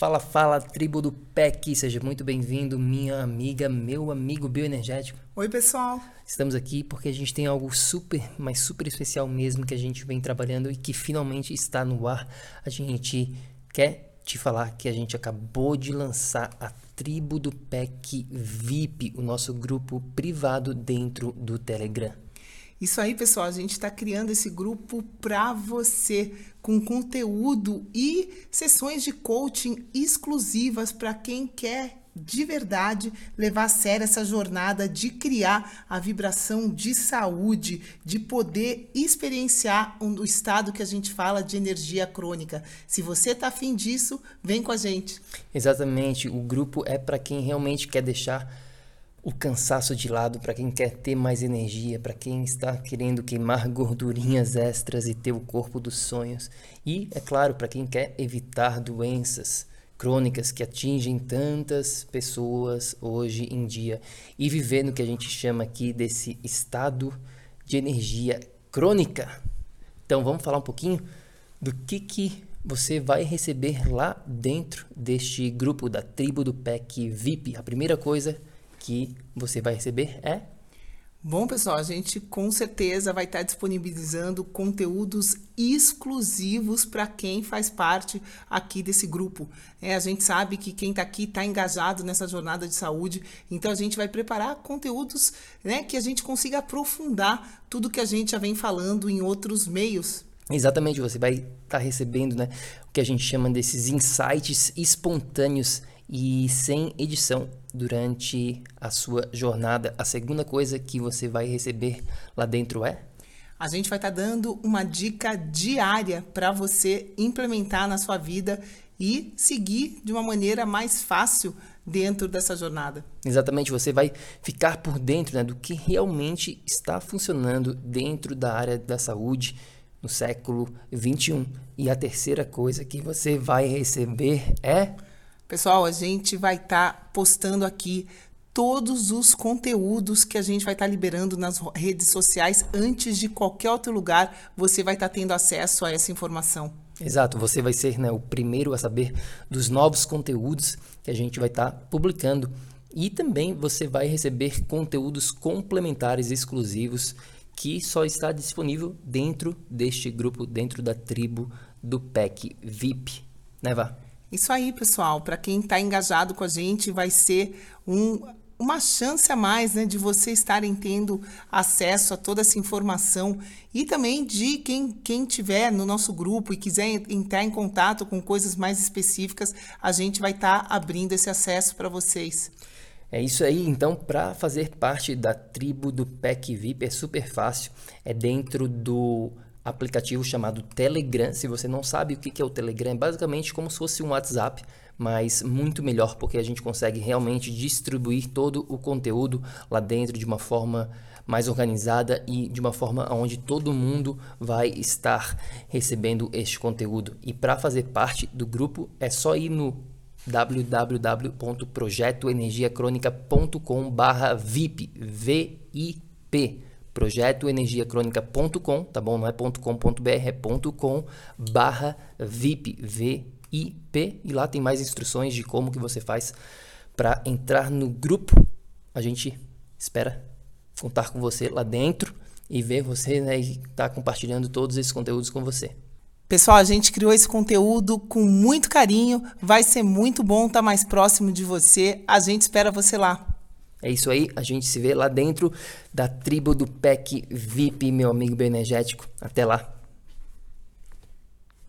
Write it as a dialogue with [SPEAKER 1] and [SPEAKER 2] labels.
[SPEAKER 1] Fala, fala, tribo do PEC, seja muito bem-vindo, minha amiga, meu amigo bioenergético.
[SPEAKER 2] Oi, pessoal.
[SPEAKER 1] Estamos aqui porque a gente tem algo super, mas super especial mesmo que a gente vem trabalhando e que finalmente está no ar. A gente quer te falar que a gente acabou de lançar a tribo do PEC VIP, o nosso grupo privado dentro do Telegram.
[SPEAKER 2] Isso aí, pessoal, a gente está criando esse grupo para você, com conteúdo e sessões de coaching exclusivas para quem quer de verdade levar a sério essa jornada de criar a vibração de saúde, de poder experienciar um, o estado que a gente fala de energia crônica. Se você está afim disso, vem com a gente.
[SPEAKER 1] Exatamente, o grupo é para quem realmente quer deixar o cansaço de lado para quem quer ter mais energia, para quem está querendo queimar gordurinhas extras e ter o corpo dos sonhos. E, é claro, para quem quer evitar doenças crônicas que atingem tantas pessoas hoje em dia e viver no que a gente chama aqui desse estado de energia crônica. Então, vamos falar um pouquinho do que que você vai receber lá dentro deste grupo da tribo do PEC VIP. A primeira coisa que você vai receber é
[SPEAKER 2] Bom, pessoal, a gente com certeza vai estar disponibilizando conteúdos exclusivos para quem faz parte aqui desse grupo. É, a gente sabe que quem está aqui está engajado nessa jornada de saúde, então a gente vai preparar conteúdos né, que a gente consiga aprofundar tudo que a gente já vem falando em outros meios.
[SPEAKER 1] Exatamente, você vai estar tá recebendo né, o que a gente chama desses insights espontâneos e sem edição durante a sua jornada. A segunda coisa que você vai receber lá dentro é?
[SPEAKER 2] A gente vai estar tá dando uma dica diária para você implementar na sua vida e seguir de uma maneira mais fácil dentro dessa jornada.
[SPEAKER 1] Exatamente, você vai ficar por dentro né, do que realmente está funcionando dentro da área da saúde no século 21. E a terceira coisa que você vai receber é
[SPEAKER 2] Pessoal, a gente vai estar tá postando aqui todos os conteúdos que a gente vai estar tá liberando nas redes sociais antes de qualquer outro lugar, você vai estar tá tendo acesso a essa informação.
[SPEAKER 1] Exato, você vai ser né, o primeiro a saber dos novos conteúdos que a gente vai estar tá publicando e também você vai receber conteúdos complementares exclusivos que só está disponível dentro deste grupo, dentro da tribo do PEC VIP, né, Vá?
[SPEAKER 2] Isso aí, pessoal. Para quem está engajado com a gente, vai ser um, uma chance a mais né, de você estarem tendo acesso a toda essa informação e também de quem, quem tiver no nosso grupo e quiser entrar em contato com coisas mais específicas, a gente vai estar tá abrindo esse acesso para vocês.
[SPEAKER 1] É isso aí, então, para fazer parte da tribo do PEC VIP é super fácil. É dentro do aplicativo chamado Telegram. Se você não sabe o que é o Telegram, é basicamente como se fosse um WhatsApp, mas muito melhor porque a gente consegue realmente distribuir todo o conteúdo lá dentro de uma forma mais organizada e de uma forma onde todo mundo vai estar recebendo este conteúdo. E para fazer parte do grupo é só ir no www.projetoenergiacronica.com/vip, VIP projetoenergiacronica.com, tá bom? Não é .com.br, é .com barra VIP, VIP, e lá tem mais instruções de como que você faz para entrar no grupo. A gente espera contar com você lá dentro e ver você né, e tá compartilhando todos esses conteúdos com você.
[SPEAKER 2] Pessoal, a gente criou esse conteúdo com muito carinho, vai ser muito bom estar tá mais próximo de você. A gente espera você lá.
[SPEAKER 1] É isso aí, a gente se vê lá dentro da tribo do PEC VIP, meu amigo bioenergético. Até lá.